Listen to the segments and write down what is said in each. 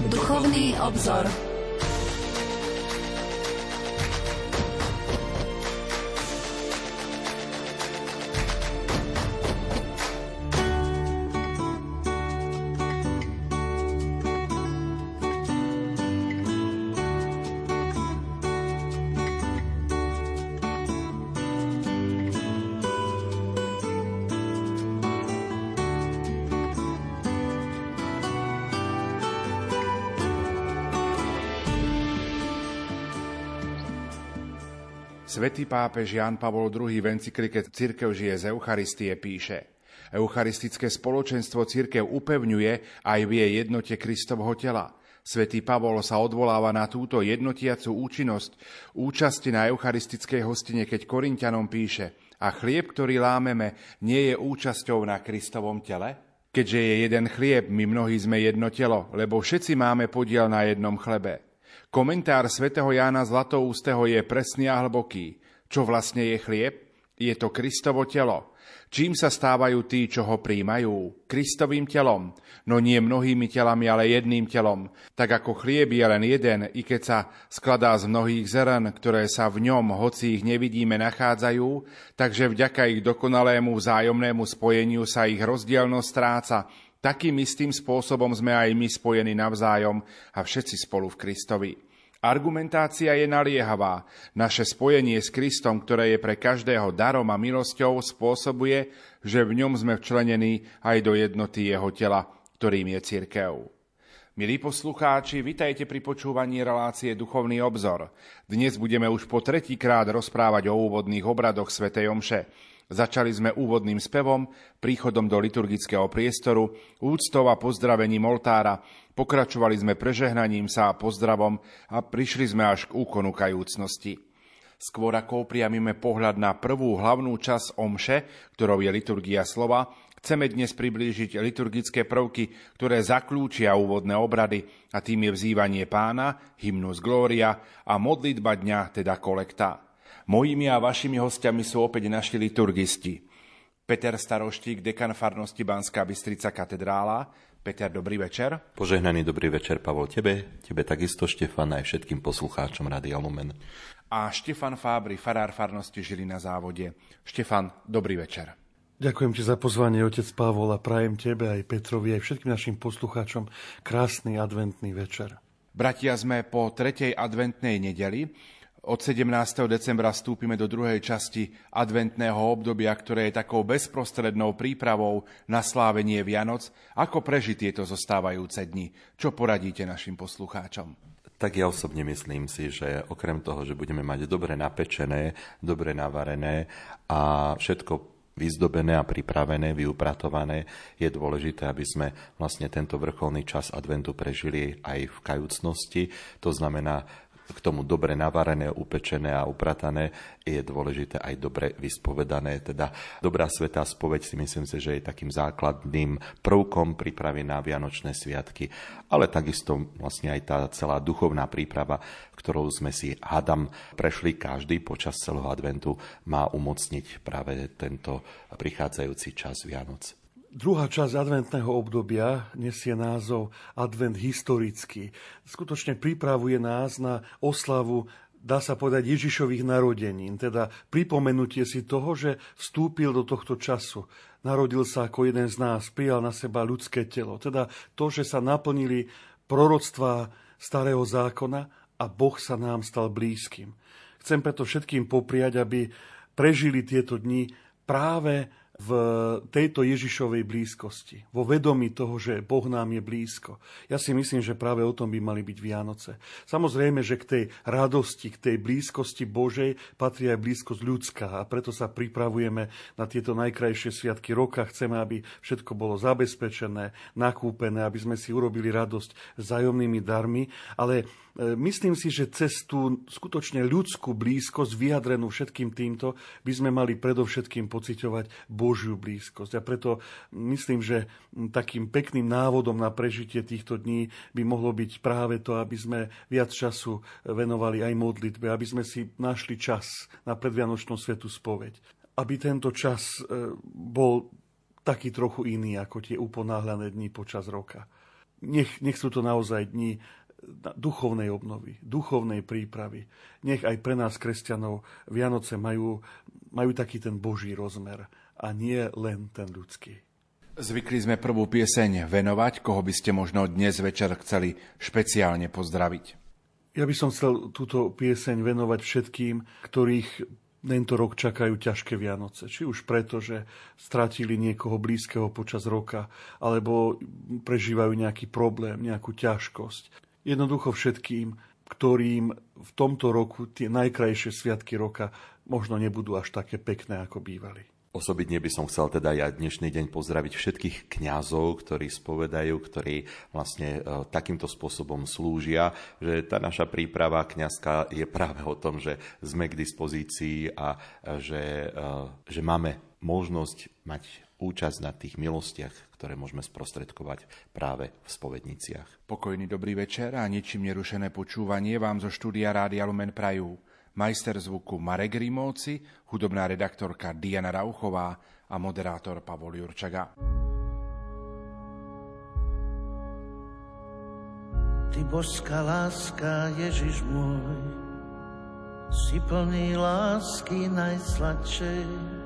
Duchovný obzor. Svetý pápež Jan Pavol II v encyklike Cirkev žije z Eucharistie píše Eucharistické spoločenstvo cirkev upevňuje aj v jej jednote Kristovho tela. Svetý Pavol sa odvoláva na túto jednotiacu účinnosť účasti na eucharistickej hostine, keď Korintianom píše a chlieb, ktorý lámeme, nie je účasťou na Kristovom tele? Keďže je jeden chlieb, my mnohí sme jedno telo, lebo všetci máme podiel na jednom chlebe. Komentár svätého Jána Zlatoústeho je presný a hlboký. Čo vlastne je chlieb? Je to Kristovo telo. Čím sa stávajú tí, čo ho príjmajú? Kristovým telom. No nie mnohými telami, ale jedným telom. Tak ako chlieb je len jeden, i keď sa skladá z mnohých zrn, ktoré sa v ňom, hoci ich nevidíme, nachádzajú, takže vďaka ich dokonalému vzájomnému spojeniu sa ich rozdielnosť stráca Takým istým spôsobom sme aj my spojení navzájom a všetci spolu v Kristovi. Argumentácia je naliehavá. Naše spojenie s Kristom, ktoré je pre každého darom a milosťou, spôsobuje, že v ňom sme včlenení aj do jednoty jeho tela, ktorým je cirkev. Milí poslucháči, vitajte pri počúvaní relácie Duchovný obzor. Dnes budeme už po tretíkrát rozprávať o úvodných obradoch Sv. Omše. Začali sme úvodným spevom, príchodom do liturgického priestoru, úctou a pozdravením oltára, pokračovali sme prežehnaním sa a pozdravom a prišli sme až k úkonu kajúcnosti. Skôr ako priamime pohľad na prvú hlavnú časť omše, ktorou je liturgia slova, chceme dnes priblížiť liturgické prvky, ktoré zaklúčia úvodné obrady a tým je vzývanie pána, hymnus Gloria a modlitba dňa, teda kolekta. Mojimi a vašimi hostiami sú opäť naši liturgisti. Peter Staroštík, dekan farnosti Banská Bystrica katedrála. Peter, dobrý večer. Požehnaný dobrý večer, Pavol, tebe, tebe takisto, Štefan, aj všetkým poslucháčom Radia Lumen. A Štefan Fábry, farár farnosti žili na závode. Štefan, dobrý večer. Ďakujem ti za pozvanie, otec Pavol, a prajem tebe aj Petrovi, aj všetkým našim poslucháčom krásny adventný večer. Bratia, sme po tretej adventnej nedeli od 17. decembra vstúpime do druhej časti adventného obdobia, ktoré je takou bezprostrednou prípravou na slávenie Vianoc. Ako prežiť tieto zostávajúce dni? Čo poradíte našim poslucháčom? Tak ja osobne myslím si, že okrem toho, že budeme mať dobre napečené, dobre navarené a všetko vyzdobené a pripravené, vyupratované, je dôležité, aby sme vlastne tento vrcholný čas adventu prežili aj v kajúcnosti. To znamená k tomu dobre navarené, upečené a upratané je dôležité aj dobre vyspovedané. Teda dobrá svetá spoveď si myslím si, že je takým základným prvkom prípravy na Vianočné sviatky, ale takisto vlastne aj tá celá duchovná príprava, ktorou sme si, hadam, prešli každý počas celého adventu, má umocniť práve tento prichádzajúci čas Vianoc. Druhá časť adventného obdobia nesie názov Advent historický. Skutočne pripravuje nás na oslavu dá sa povedať, Ježišových narodenín, teda pripomenutie si toho, že vstúpil do tohto času. Narodil sa ako jeden z nás, prijal na seba ľudské telo. Teda to, že sa naplnili proroctvá starého zákona a Boh sa nám stal blízkym. Chcem preto všetkým popriať, aby prežili tieto dni práve v tejto Ježišovej blízkosti, vo vedomí toho, že Boh nám je blízko. Ja si myslím, že práve o tom by mali byť Vianoce. Samozrejme, že k tej radosti, k tej blízkosti Božej patrí aj blízkosť ľudská a preto sa pripravujeme na tieto najkrajšie sviatky roka. Chceme, aby všetko bolo zabezpečené, nakúpené, aby sme si urobili radosť vzájomnými darmi, ale myslím si, že cez tú skutočne ľudskú blízkosť vyjadrenú všetkým týmto by sme mali predovšetkým pociťovať Božiu blízkosť. A preto myslím, že takým pekným návodom na prežitie týchto dní by mohlo byť práve to, aby sme viac času venovali aj modlitbe, aby sme si našli čas na predvianočnú svetu spoveď aby tento čas e, bol taký trochu iný ako tie uponáhľané dni počas roka. Nech, nech sú to naozaj dni duchovnej obnovy, duchovnej prípravy. Nech aj pre nás, kresťanov, Vianoce majú, majú taký ten boží rozmer a nie len ten ľudský. Zvykli sme prvú pieseň venovať, koho by ste možno dnes večer chceli špeciálne pozdraviť. Ja by som chcel túto pieseň venovať všetkým, ktorých tento rok čakajú ťažké Vianoce. Či už preto, že stratili niekoho blízkeho počas roka, alebo prežívajú nejaký problém, nejakú ťažkosť jednoducho všetkým, ktorým v tomto roku tie najkrajšie sviatky roka možno nebudú až také pekné, ako bývali. Osobitne by som chcel teda ja dnešný deň pozdraviť všetkých kňazov, ktorí spovedajú, ktorí vlastne e, takýmto spôsobom slúžia, že tá naša príprava kňazka je práve o tom, že sme k dispozícii a e, že, e, že máme možnosť mať účasť na tých milostiach, ktoré môžeme sprostredkovať práve v spovedniciach. Pokojný dobrý večer a ničím nerušené počúvanie vám zo štúdia Rádia Lumen Prajú. Majster zvuku Marek Rimóci, hudobná redaktorka Diana Rauchová a moderátor Pavol Jurčaga. Ty božská láska, Ježiš môj, si plný lásky najsladšej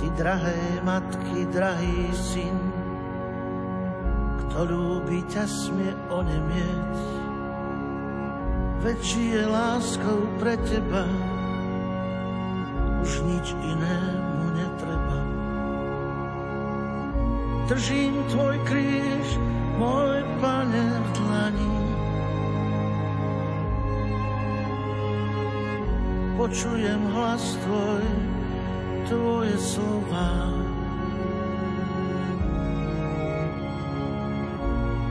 Ty drahé matky, drahý syn, kto ľúbi ťa smie onemieť. Veď žije láskou pre teba, už nič inému netreba. Držím tvoj kríž, môj pane v dlani. Počujem hlas tvoj, slova.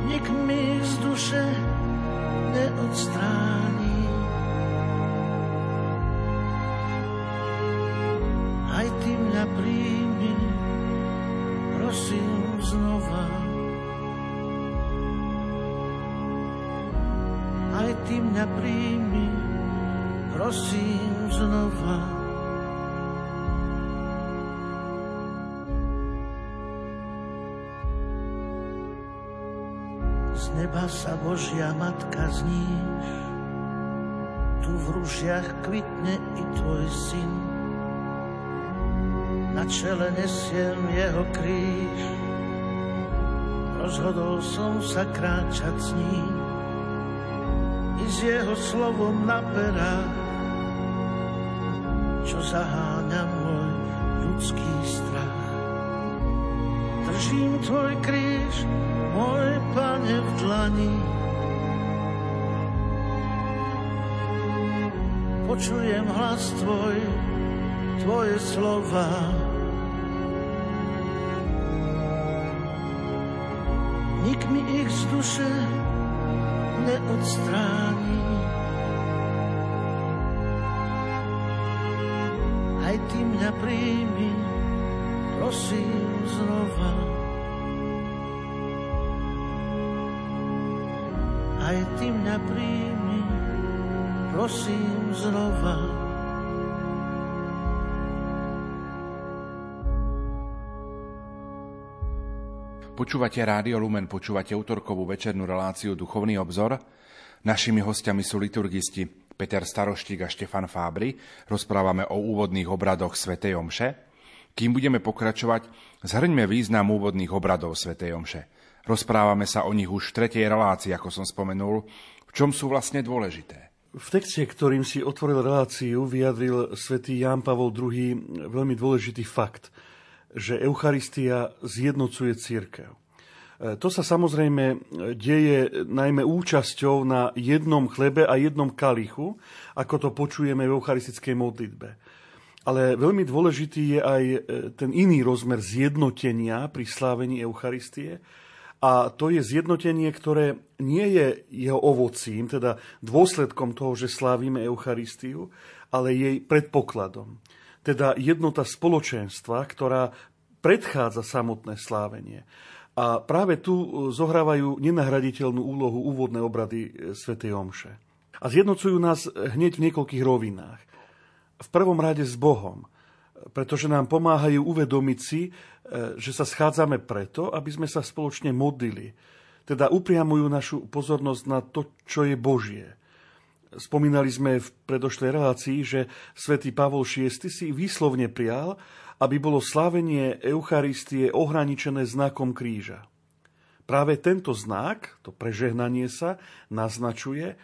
Nik mi z duše neodstráni. Sa Božia Matka zníš, tu v rúžiach kvitne i tvoj syn. Na čele nesiem jeho kríž, rozhodol som sa kráčať s ním i s jeho slovom na perách, čo zaháňa môj ľudský strach. Držím tvoj kríž, môj pane v dlani. Počujem hlas tvoj, tvoje slova. Nik mi ich z duše neodstráni. Aj ty mňa príjmi, prosím znova. aj ty mňa príjmi, prosím znova. Počúvate Rádio Lumen, počúvate útorkovú večernú reláciu Duchovný obzor. Našimi hostiami sú liturgisti Peter Staroštík a Štefan Fábry. Rozprávame o úvodných obradoch svätej Omše. Kým budeme pokračovať, zhrňme význam úvodných obradov svätej Omše. Rozprávame sa o nich už v tretej relácii, ako som spomenul. V čom sú vlastne dôležité? V texte, ktorým si otvoril reláciu, vyjadril svätý Ján Pavol II veľmi dôležitý fakt, že Eucharistia zjednocuje církev. E, to sa samozrejme deje najmä účasťou na jednom chlebe a jednom kalichu, ako to počujeme v eucharistickej modlitbe. Ale veľmi dôležitý je aj e, ten iný rozmer zjednotenia pri slávení Eucharistie. A to je zjednotenie, ktoré nie je jeho ovocím, teda dôsledkom toho, že slávime Eucharistiu, ale jej predpokladom. Teda jednota spoločenstva, ktorá predchádza samotné slávenie. A práve tu e, zohrávajú nenahraditeľnú úlohu úvodné obrady e, Sv. Omše. A zjednocujú nás hneď v niekoľkých rovinách v prvom rade s Bohom, pretože nám pomáhajú uvedomiť si, e, že sa schádzame preto, aby sme sa spoločne modlili. Teda upriamujú našu pozornosť na to, čo je Božie. Spomínali sme v predošlej relácii, že svätý Pavol VI si výslovne prial, aby bolo slávenie Eucharistie ohraničené znakom kríža. Práve tento znak, to prežehnanie sa, naznačuje,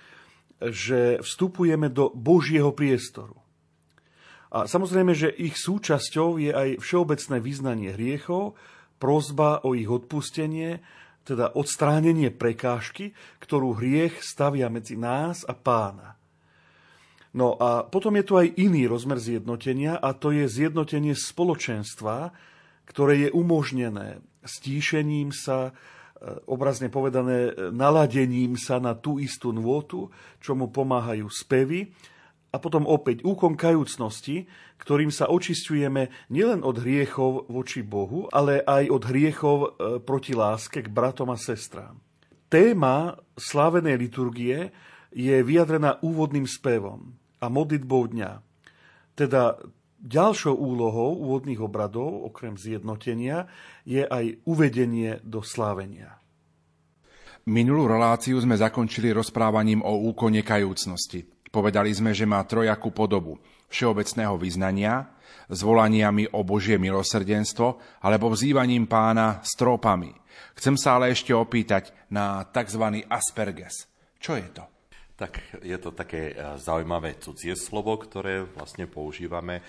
že vstupujeme do Božieho priestoru. A samozrejme, že ich súčasťou je aj všeobecné vyznanie hriechov, prozba o ich odpustenie, teda odstránenie prekážky, ktorú hriech stavia medzi nás a pána. No a potom je tu aj iný rozmer zjednotenia a to je zjednotenie spoločenstva, ktoré je umožnené stíšením sa, e, obrazne povedané, naladením sa na tú istú nôtu, čo mu pomáhajú spevy, a potom opäť úkon kajúcnosti, ktorým sa očistujeme nielen od hriechov voči Bohu, ale aj od hriechov e, proti láske k bratom a sestrám. Téma slávenej liturgie je vyjadrená úvodným spevom a modlitbou dňa. Teda ďalšou úlohou úvodných obradov, okrem zjednotenia, je aj uvedenie do slávenia. Minulú reláciu sme zakončili rozprávaním o úkone kajúcnosti. Povedali sme, že má trojakú podobu všeobecného vyznania, s volaniami o Božie milosrdenstvo alebo vzývaním pána stropami. Chcem sa ale ešte opýtať na tzv. asperges. Čo je to? Tak je to také e, zaujímavé cudzie slovo, ktoré vlastne používame e,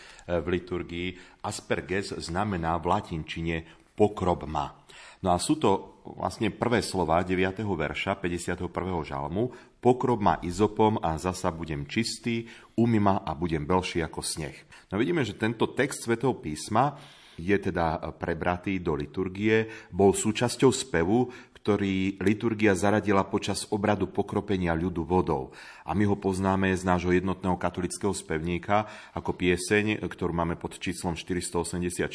v liturgii. Asperges znamená v latinčine pokrobma. No a sú to vlastne prvé slova 9. verša 51. žalmu, pokrob ma izopom a zasa budem čistý, umy ma a budem belší ako sneh. No vidíme, že tento text svätého písma je teda prebratý do liturgie, bol súčasťou spevu, ktorý liturgia zaradila počas obradu pokropenia ľudu vodou. A my ho poznáme z nášho jednotného katolického spevníka ako pieseň, ktorú máme pod číslom 484,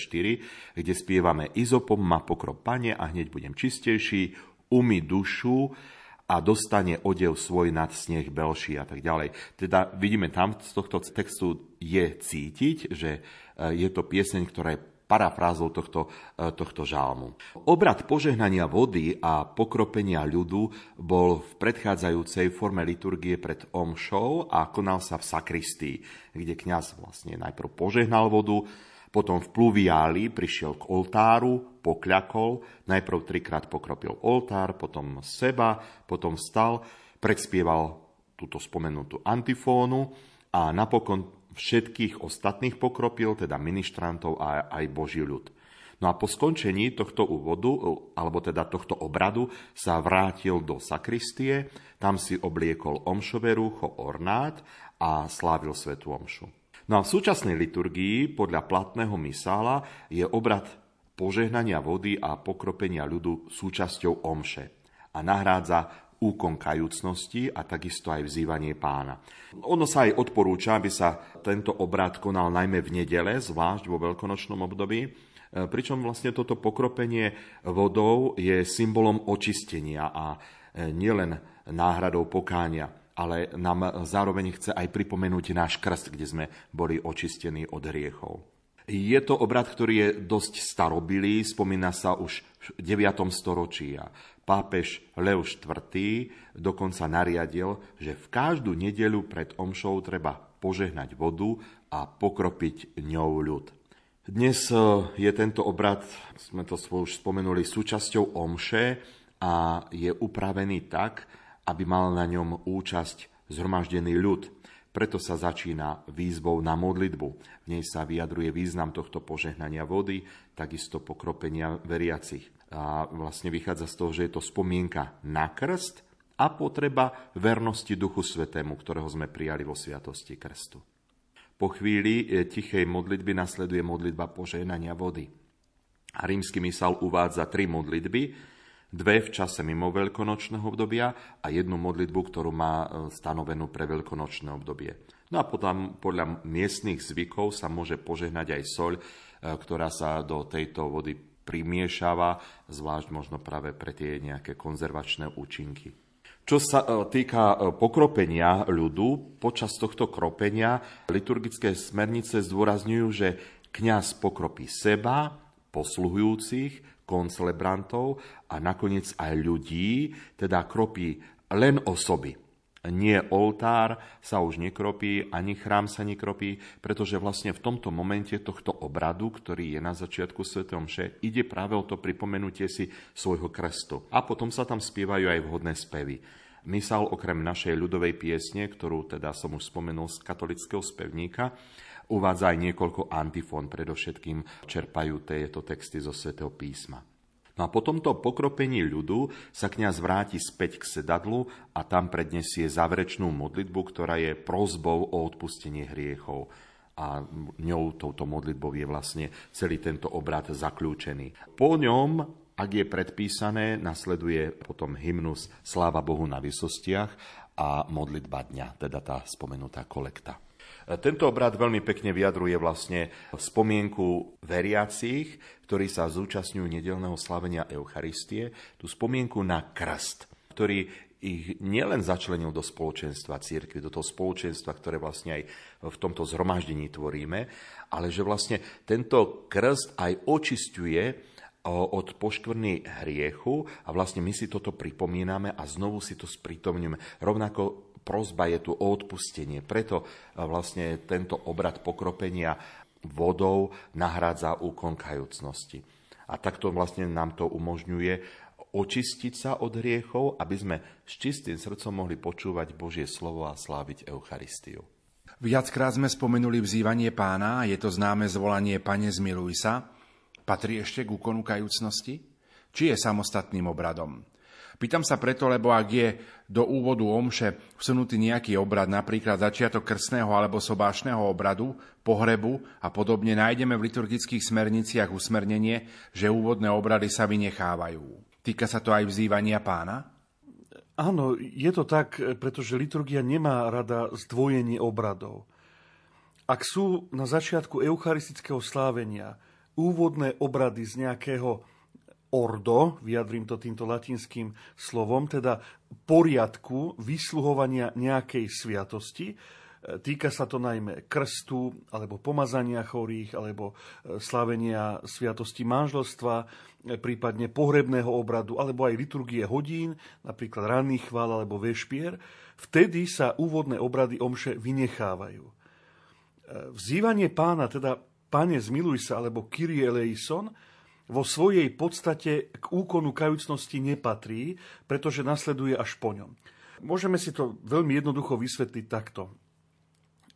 kde spievame Izopom ma pokrop pane a hneď budem čistejší, umy dušu, a dostane odev svoj nad sneh belší a tak ďalej. Teda vidíme tam z tohto textu je cítiť, že e, je to pieseň, ktorá je parafrázou tohto, e, tohto žálmu. Obrad požehnania vody a pokropenia ľudu bol v predchádzajúcej forme liturgie pred omšou a konal sa v sakristii, kde kňaz vlastne najprv požehnal vodu, potom v pluviáli prišiel k oltáru, pokľakol, najprv trikrát pokropil oltár, potom seba, potom stal, predspieval túto spomenutú antifónu a napokon všetkých ostatných pokropil, teda ministrantov a aj Boží ľud. No a po skončení tohto úvodu, alebo teda tohto obradu, sa vrátil do sakristie, tam si obliekol omšové rúcho, ornát a slávil svetu omšu. No a v súčasnej liturgii podľa platného misála je obrad požehnania vody a pokropenia ľudu súčasťou omše a nahrádza úkon kajúcnosti a takisto aj vzývanie pána. Ono sa aj odporúča, aby sa tento obrad konal najmä v nedele, zvlášť vo veľkonočnom období, pričom vlastne toto pokropenie vodou je symbolom očistenia a nielen náhradou pokánia ale nám zároveň chce aj pripomenúť náš krst, kde sme boli očistení od hriechov. Je to obrad, ktorý je dosť starobilý, spomína sa už v 9. storočí a pápež Leo IV. dokonca nariadil, že v každú nedelu pred omšou treba požehnať vodu a pokropiť ňou ľud. Dnes e, je tento obrad, sme to už spomenuli, súčasťou omše a je upravený tak, aby mal na ňom účasť zhromaždený ľud. Preto sa začína výzvou na modlitbu. V nej sa vyjadruje význam tohto požehnania vody, takisto pokropenia veriacich. A vlastne vychádza z toho, že je to spomienka na krst a potreba vernosti Duchu Svetému, ktorého sme prijali vo sviatosti krstu. Po chvíli e, tichej modlitby nasleduje modlitba požehnania vody. A rímsky misal uvádza tri modlitby, dve v čase mimo veľkonočného obdobia a jednu modlitbu, ktorú má e, stanovenú pre veľkonočné obdobie. No a potom podľa miestnych zvykov sa môže požehnať aj soľ, ktorá sa do tejto vody primiešava, zvlášť možno práve pre tie nejaké konzervačné účinky. Čo sa e, týka e, pokropenia ľudu, počas tohto kropenia liturgické smernice zdôrazňujú, že kňaz pokropí seba, posluhujúcich, koncelebrantov a nakoniec aj ľudí, teda kropí len osoby nie oltár sa už nekropí, ani chrám sa nekropí, pretože vlastne v tomto momente tohto obradu, ktorý je na začiatku Sv. Mše, ide práve o to pripomenutie si svojho krstu. A potom sa tam spievajú aj vhodné spevy. Mysal okrem našej ľudovej piesne, ktorú teda som už spomenul z katolického spevníka, uvádza aj niekoľko antifón, predovšetkým čerpajú tieto texty zo svätého písma. No a po tomto pokropení ľudu sa kňaz vráti späť k sedadlu a tam prednesie záverečnú modlitbu, ktorá je prozbou o odpustenie hriechov. A ňou, touto modlitbou je vlastne celý tento obrad zaklúčený. Po ňom, ak je predpísané, nasleduje potom hymnus Sláva Bohu na vysostiach a modlitba dňa, teda tá spomenutá kolekta. Tento obrad veľmi pekne vyjadruje vlastne spomienku veriacich, ktorí sa zúčastňujú nedelného slavenia Eucharistie, tú spomienku na krst, ktorý ich nielen začlenil do spoločenstva církvy, do toho spoločenstva, ktoré vlastne aj v tomto zhromaždení tvoríme, ale že vlastne tento krst aj očistuje od poškvrny hriechu a vlastne my si toto pripomíname a znovu si to sprítomňujeme. Rovnako prozba je tu o odpustenie. Preto e, vlastne tento obrad pokropenia vodou nahrádza úkon kajúcnosti. A takto vlastne nám to umožňuje očistiť sa od hriechov, aby sme s čistým srdcom mohli počúvať Božie slovo a sláviť Eucharistiu. Viackrát sme spomenuli vzývanie pána, je to známe zvolanie Pane zmiluj sa. Patrí ešte k úkonu kajúcnosti? Či je samostatným obradom? Pýtam sa preto, lebo ak je do úvodu omše vsunutý nejaký obrad, napríklad začiatok krstného alebo sobášneho obradu, pohrebu a podobne, nájdeme v liturgických smerniciach usmernenie, že úvodné obrady sa vynechávajú. Týka sa to aj vzývania pána? Áno, je to tak, pretože liturgia nemá rada zdvojenie obradov. Ak sú na začiatku eucharistického slávenia úvodné obrady z nejakého ordo, vyjadrím to týmto latinským slovom, teda poriadku vysluhovania nejakej sviatosti. E, týka sa to najmä krstu, alebo pomazania chorých, alebo e, slavenia sviatosti manželstva, e, prípadne pohrebného obradu, alebo aj liturgie hodín, napríklad ranných chvál alebo vešpier. Vtedy sa úvodné obrady omše vynechávajú. Vzývanie pána, teda Pane zmiluj sa, alebo Kyrie eleison, vo svojej podstate k úkonu kajúcnosti nepatrí, pretože nasleduje až po ňom. Môžeme si to veľmi jednoducho vysvetliť takto.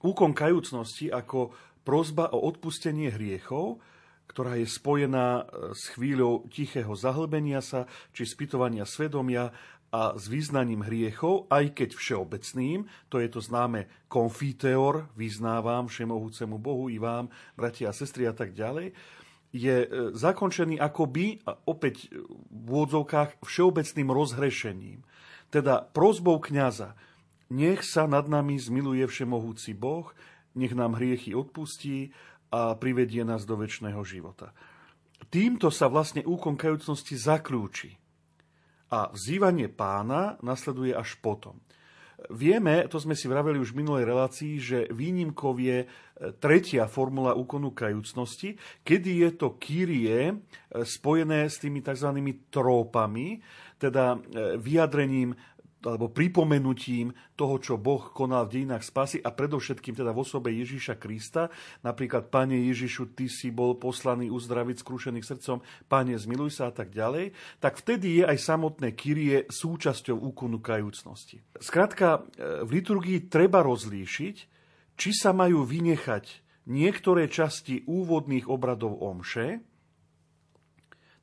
Úkon kajúcnosti ako prozba o odpustenie hriechov, ktorá je spojená e, s chvíľou tichého zahlbenia sa či spytovania svedomia a s význaním hriechov, aj keď všeobecným, to je to známe konfiteor, vyznávam všemohúcemu Bohu i vám, bratia a sestry a tak ďalej, je e, zakončený akoby, opäť v úvodzovkách, všeobecným rozhrešením. Teda prozbou kniaza, nech sa nad nami zmiluje všemohúci Boh, nech nám hriechy odpustí a privedie nás do väčšného života. Týmto sa vlastne úkon kajúcnosti zaklúči. A vzývanie pána nasleduje až potom. Vieme, to sme si vraveli už v minulej relácii, že výnimkov je e, tretia formula úkonu kajúcnosti, kedy je to kyrie e, spojené s tými tzv. trópami, teda e, vyjadrením alebo pripomenutím toho, čo Boh konal v dejinách spasy a predovšetkým teda v osobe Ježíša Krista. Napríklad, Pane Ježišu, Ty si bol poslaný uzdraviť skrušených srdcom, Pane, zmiluj sa a tak ďalej. Tak vtedy je aj samotné Kyrie súčasťou úkonu kajúcnosti. Skrátka, e, v liturgii treba rozlíšiť, či sa majú vynechať niektoré časti úvodných obradov omše,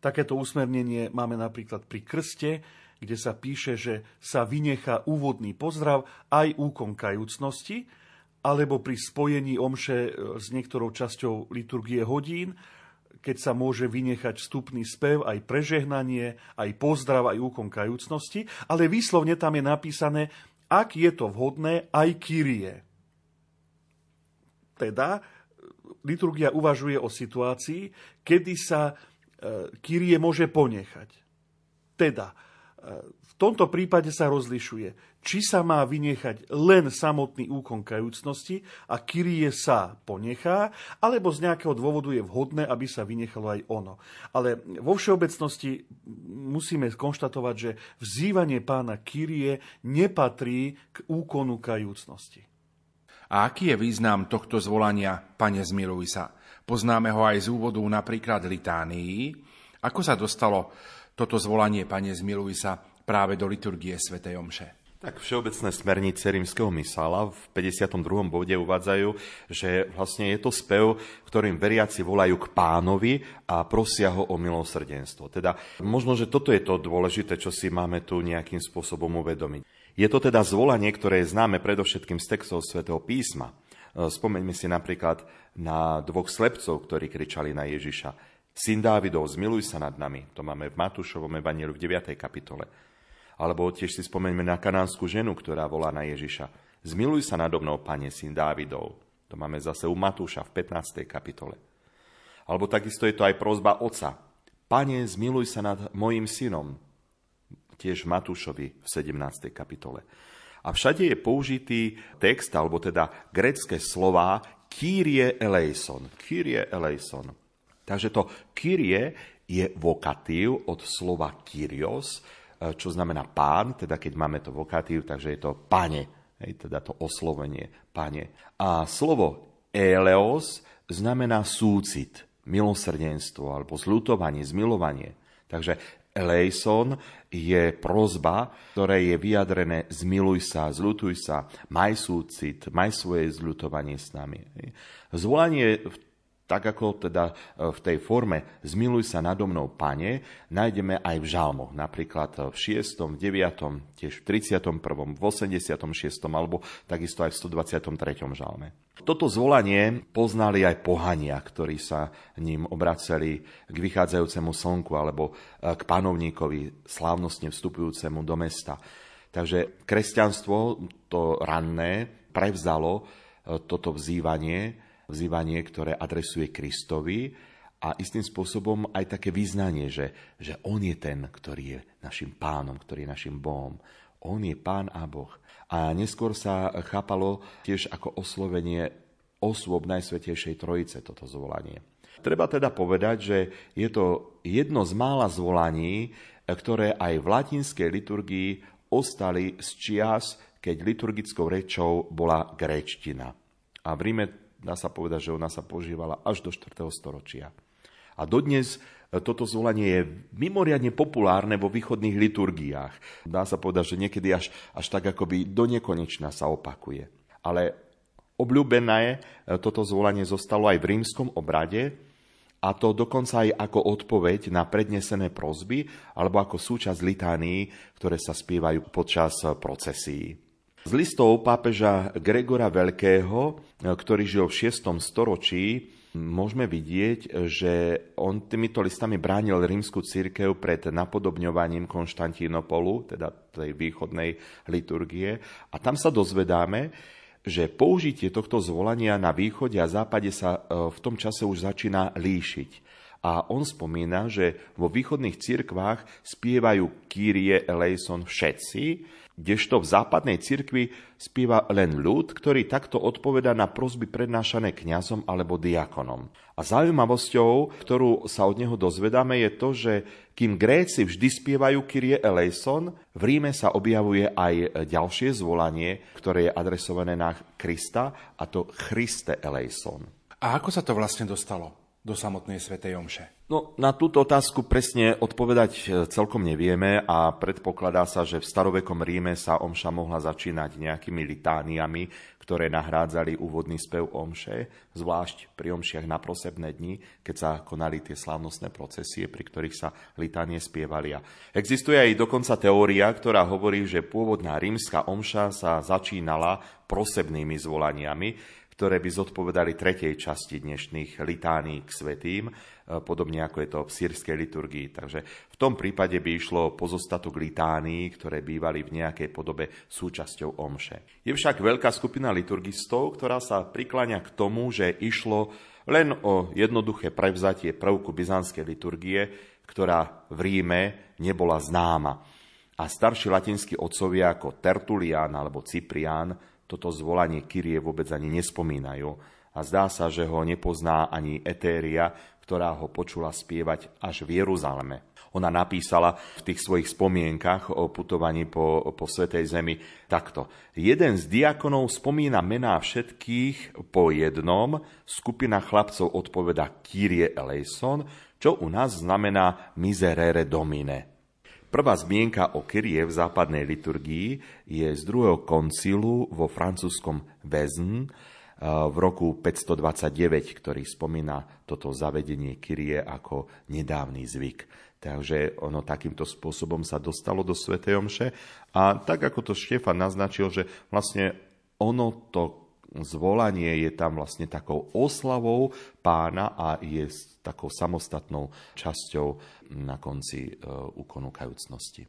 Takéto usmernenie máme napríklad pri krste, kde sa píše, že sa vynechá úvodný pozdrav aj úkon kajúcnosti alebo pri spojení omše e, s niektorou časťou liturgie hodín, keď sa môže vynechať vstupný spev, aj prežehnanie, aj pozdrav, aj úkon kajúcnosti, ale výslovne tam je napísané, ak je to vhodné, aj Kyrie. Teda liturgia uvažuje o situácii, kedy sa e, Kyrie môže ponechať. Teda, e, v tomto prípade sa rozlišuje, či sa má vynechať len samotný úkon kajúcnosti a Kyrie sa ponechá, alebo z nejakého dôvodu je vhodné, aby sa vynechalo aj ono. Ale vo všeobecnosti musíme konštatovať, že vzývanie pána Kyrie nepatrí k úkonu kajúcnosti. A aký je význam tohto zvolania Pane zmiluj sa? Poznáme ho aj z úvodu napríklad litánii. Ako sa dostalo toto zvolanie Pane zmiluj sa práve do liturgie Sv. Omše? Tak všeobecné smernice rímskeho mysala v 52. bode uvádzajú, že vlastne je to spev, ktorým veriaci volajú k pánovi a prosia ho o milosrdenstvo. Teda možno, že toto je to dôležité, čo si máme tu nejakým spôsobom uvedomiť. Je to teda zvolanie, ktoré je známe predovšetkým z textov svätého písma. E, spomeňme si napríklad na dvoch slepcov, ktorí kričali na Ježiša. Syn Dávidov, zmiluj sa nad nami. To máme v Matúšovom evaníliu v 9. kapitole. Alebo tiež si spomeňme na kanánsku ženu, ktorá volá na Ježiša. Zmiluj sa nado mnou, pane, syn Dávidov. To máme zase u Matúša v 15. kapitole. Alebo takisto je to aj prozba oca. Pane, zmiluj sa nad mojim synom tiež Matúšovi v 17. kapitole. A všade je použitý text, alebo teda grecké slová Kyrie eleison. Kyrie eleison. Takže to Kyrie je vokatív od slova Kyrios, e, čo znamená pán, teda keď máme to vokatív, takže je to pane, hej, teda to oslovenie, pane. A slovo eleos znamená súcit, milosrdenstvo alebo zľutovanie, zmilovanie. Takže eleison je prozba, ktoré je vyjadrené zmiluj sa, zľutuj sa, maj súcit, maj svoje zľutovanie s nami. Zvolanie tak ako teda e, v tej forme zmiluj sa nado mnou, pane, nájdeme aj v žalmoch, napríklad v 6., v 9., tiež v 31., v 86. alebo takisto aj v 123. žalme. Toto zvolanie poznali aj pohania, ktorí sa ním obraceli k vychádzajúcemu slnku alebo e, k panovníkovi, slávnostne vstupujúcemu do mesta. Takže kresťanstvo, to ranné, prevzalo e, toto vzývanie vzývanie, ktoré adresuje Kristovi a istým spôsobom aj také význanie, že, že On je ten, ktorý je našim pánom, ktorý je našim Bohom. On je pán a Boh. A neskôr sa chápalo tiež ako oslovenie osôb Najsvetejšej Trojice toto zvolanie. Treba teda povedať, že je to jedno z mála zvolaní, ktoré aj v latinskej liturgii ostali z čias, keď liturgickou rečou bola gréčtina. A v Ríme dá sa povedať, že ona sa používala až do 4. storočia. A dodnes e, toto zvolanie je mimoriadne populárne vo východných liturgiách. Dá sa povedať, že niekedy až, až tak akoby do nekonečna sa opakuje. Ale obľúbené e, toto zvolanie zostalo aj v rímskom obrade, a to dokonca aj ako odpoveď na prednesené prozby alebo ako súčasť litánií, ktoré sa spievajú počas procesí. Z listov pápeža Gregora Veľkého, ktorý žil v 6. storočí, môžeme vidieť, že on týmito listami bránil rímsku církev pred napodobňovaním Konštantínopolu, teda tej východnej liturgie. A tam sa dozvedáme, že použitie tohto zvolania na východe a západe sa e, v tom čase už začína líšiť. A on spomína, že vo východných cirkvách spievajú Kyrie eleison všetci, kdežto v západnej cirkvi spieva len ľud, ktorý takto odpoveda na prosby prednášané kňazom alebo diakonom. A zaujímavosťou, ktorú sa od neho dozvedáme, je to, že kým Gréci vždy spievajú Kyrie eleison, v Ríme sa objavuje aj ďalšie zvolanie, ktoré je adresované na Krista, a to Christe eleison. A ako sa to vlastne dostalo? Do samotnej svätej Omše? No, na túto otázku presne odpovedať e, celkom nevieme a predpokladá sa, že v starovekom Ríme sa Omša mohla začínať nejakými litániami, ktoré nahrádzali úvodný spev omše, zvlášť pri omšiach na prosebné dni, keď sa konali tie slávnostné procesie, pri ktorých sa litánie spievali. A existuje aj dokonca teória, ktorá hovorí, že pôvodná rímska omša sa začínala prosebnými zvolaniami, ktoré by zodpovedali tretej časti dnešných litánií k svetým, e, podobne ako je to v sírskej liturgii. Takže v tom prípade by išlo pozostatok litánií, ktoré bývali v nejakej podobe súčasťou omše. Je však veľká skupina liturgistov, ktorá sa prikláňa k tomu, že išlo len o jednoduché prevzatie prvku byzantskej liturgie, ktorá v Ríme nebola známa. A starší latinskí otcovia ako Tertulian alebo Cyprian toto zvolanie Kyrie vôbec ani nespomínajú a zdá sa, že ho nepozná ani Etéria, ktorá ho počula spievať až v Jeruzaleme. Ona napísala v tých svojich spomienkach o putovaní po, po Svetej Zemi takto. Jeden z diakonov spomína mená všetkých po jednom, skupina chlapcov odpoveda Kyrie eleison, čo u nás znamená miserere domine. Prvá zmienka o Kyrie v západnej liturgii je z druhého koncilu vo francúzskom Vezn v roku 529, ktorý spomína toto zavedenie Kyrie ako nedávny zvyk. Takže ono takýmto spôsobom sa dostalo do Sv. Omše. A tak ako to Štefan naznačil, že vlastne ono to zvolanie je tam vlastne takou oslavou pána a je takou samostatnou časťou na konci e, úkonu kajúcnosti.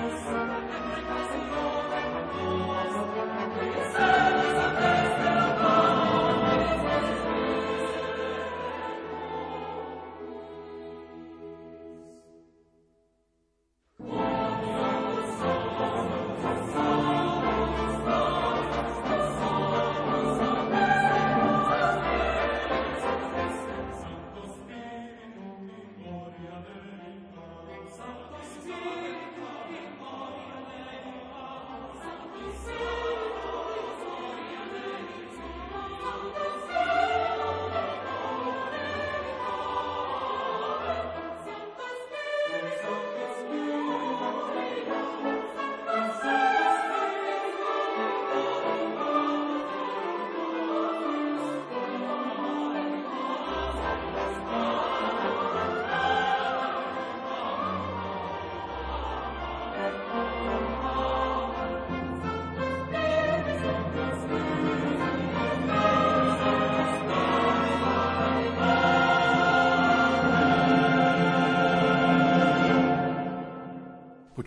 Christmas.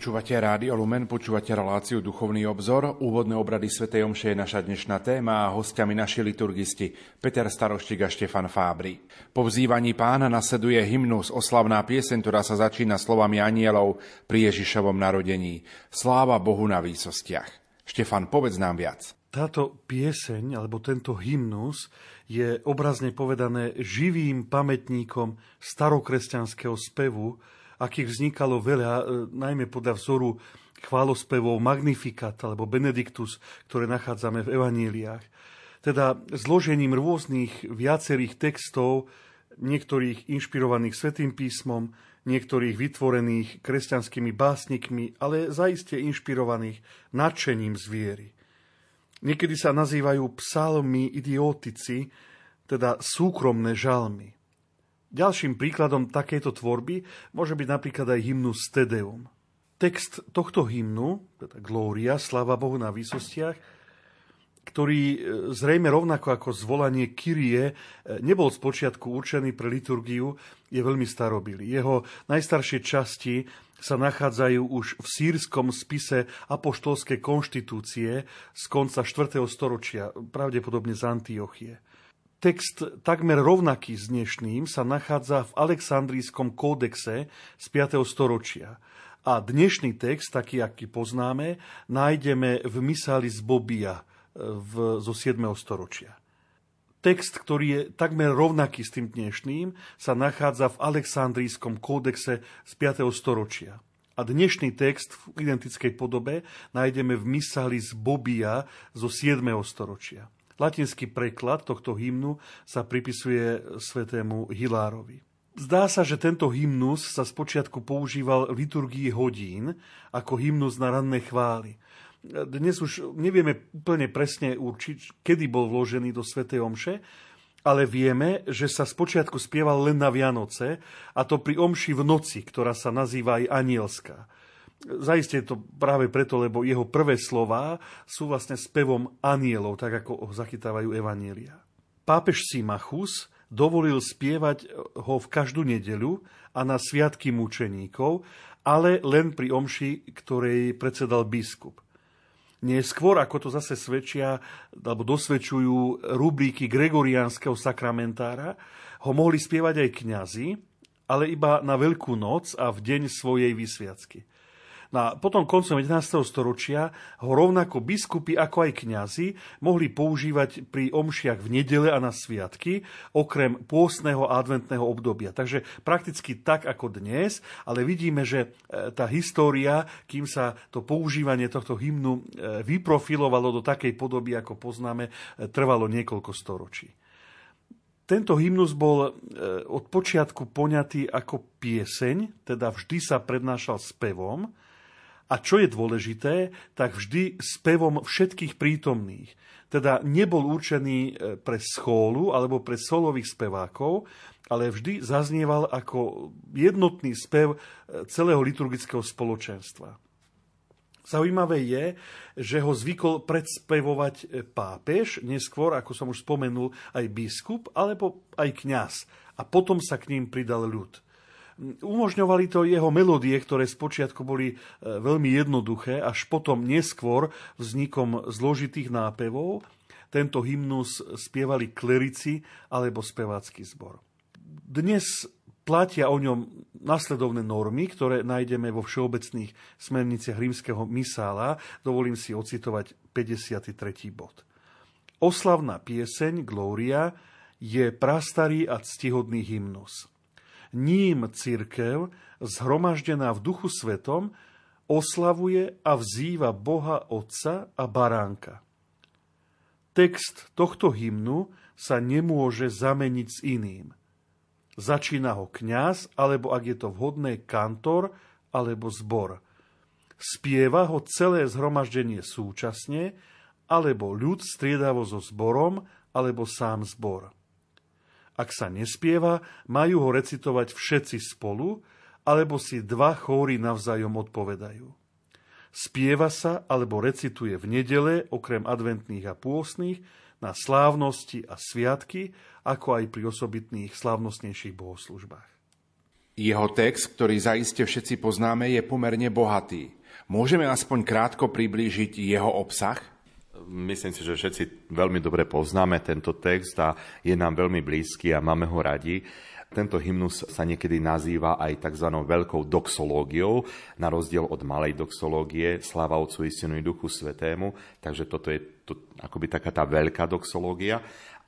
Počúvate Rádio Lumen, počúvate reláciu Duchovný obzor. Úvodné obrady Sv. Omše je naša dnešná téma a hostiami naši liturgisti Peter Staroštík a Štefan Fábri. Po vzývaní pána nasleduje hymnus, oslavná pieseň, ktorá sa začína slovami anielov pri Ježišovom narodení. Sláva Bohu na výsostiach. Štefan, povedz nám viac. Táto pieseň, alebo tento hymnus, je obrazne povedané živým pamätníkom starokresťanského spevu, akých vznikalo veľa, e, najmä podľa vzoru chválospevov Magnificat alebo Benedictus, ktoré nachádzame v evaníliách. Teda zložením rôznych viacerých textov, niektorých inšpirovaných Svetým písmom, niektorých vytvorených kresťanskými básnikmi, ale zaiste inšpirovaných nadšením z viery. Niekedy sa nazývajú psalmy idiotici, teda súkromné žalmy. Ďalším príkladom takejto tvorby môže byť napríklad aj hymnus Tedeum. Text tohto hymnu, teda Glória, sláva Bohu na výsostiach, ktorý e, zrejme rovnako ako zvolanie Kyrie e, nebol spočiatku určený pre liturgiu, je veľmi starobilý. Jeho najstaršie časti sa nachádzajú už v sírskom spise apoštolskej konštitúcie z konca 4. storočia, pravdepodobne z Antiochie. Text takmer rovnaký s dnešným sa nachádza v Alexandrijskom kódexe z 5. storočia. A dnešný text, taký, aký poznáme, nájdeme v Misali z Bobia e, v, zo 7. storočia. Text, ktorý je takmer rovnaký s tým dnešným, sa nachádza v Alexandrijskom kódexe z 5. storočia. A dnešný text v identickej podobe nájdeme v Misali z Bobia zo 7. storočia. Latinský preklad tohto hymnu sa pripisuje svetému Hilárovi. Zdá sa, že tento hymnus sa spočiatku používal v liturgii hodín ako hymnus na ranné chvály. Dnes už nevieme úplne presne určiť, kedy bol vložený do svätej Omše, ale vieme, že sa spočiatku spieval len na Vianoce, a to pri omši v noci, ktorá sa nazýva aj anielská. Zaiste je to práve preto, lebo jeho prvé slová sú vlastne spevom anielov, tak ako ho zachytávajú evanielia. Pápež Simachus dovolil spievať ho v každú nedeľu a na sviatky mučeníkov, ale len pri omši, ktorej predsedal biskup. Neskôr, ako to zase svedčia, alebo dosvedčujú rubriky gregoriánskeho sakramentára, ho mohli spievať aj kňazi, ale iba na Veľkú noc a v deň svojej vysviacky. No a potom koncom 11. storočia ho rovnako biskupy ako aj kňazi mohli používať pri omšiach v nedele a na sviatky, okrem pôstneho adventného obdobia. Takže prakticky tak ako dnes, ale vidíme, že e, tá história, kým sa to používanie tohto hymnu e, vyprofilovalo do takej podoby, ako poznáme, e, trvalo niekoľko storočí. Tento hymnus bol od počiatku poňatý ako pieseň, teda vždy sa prednášal spevom, a čo je dôležité, tak vždy spevom všetkých prítomných. Teda nebol určený e, pre schólu alebo pre solových spevákov, ale vždy zaznieval ako jednotný spev e, celého liturgického spoločenstva. Zaujímavé je, že ho zvykol predspevovať e, pápež, neskôr, ako som už spomenul, aj biskup, alebo aj kňaz. A potom sa k ním pridal ľud. Umožňovali to jeho melódie, ktoré spočiatku boli e, veľmi jednoduché, až potom neskôr vznikom zložitých nápevov tento hymnus spievali klerici alebo spevácky zbor. Dnes platia o ňom nasledovné normy, ktoré nájdeme vo všeobecných smerniciach rímskeho misála. Dovolím si ocitovať 53. bod. Oslavná pieseň Glória je prastarý a ctihodný hymnus. Ním církev, zhromaždená v duchu svetom, oslavuje a vzýva Boha Otca a Baránka. Text tohto hymnu sa nemôže zameniť s iným. Začína ho kňaz, alebo ak je to vhodné, kantor alebo zbor. Spieva ho celé zhromaždenie súčasne, alebo ľud striedavo so zborom, alebo sám zbor. Ak sa nespieva, majú ho recitovať všetci spolu, alebo si dva chóry navzájom odpovedajú. Spieva sa alebo recituje v nedele, okrem adventných a pôstnych, na slávnosti a sviatky, ako aj pri osobitných slávnostnejších bohoslužbách. Jeho text, ktorý zaiste všetci poznáme, je pomerne bohatý. Môžeme aspoň krátko priblížiť jeho obsah? Myslím si, že všetci veľmi dobre poznáme tento text a je nám veľmi blízky a máme ho radi. Tento hymnus sa niekedy nazýva aj tzv. veľkou doxológiou, na rozdiel od malej doxológie, sláva Otcu Istinu i Duchu Svetému, takže toto je to, akoby taká tá veľká doxológia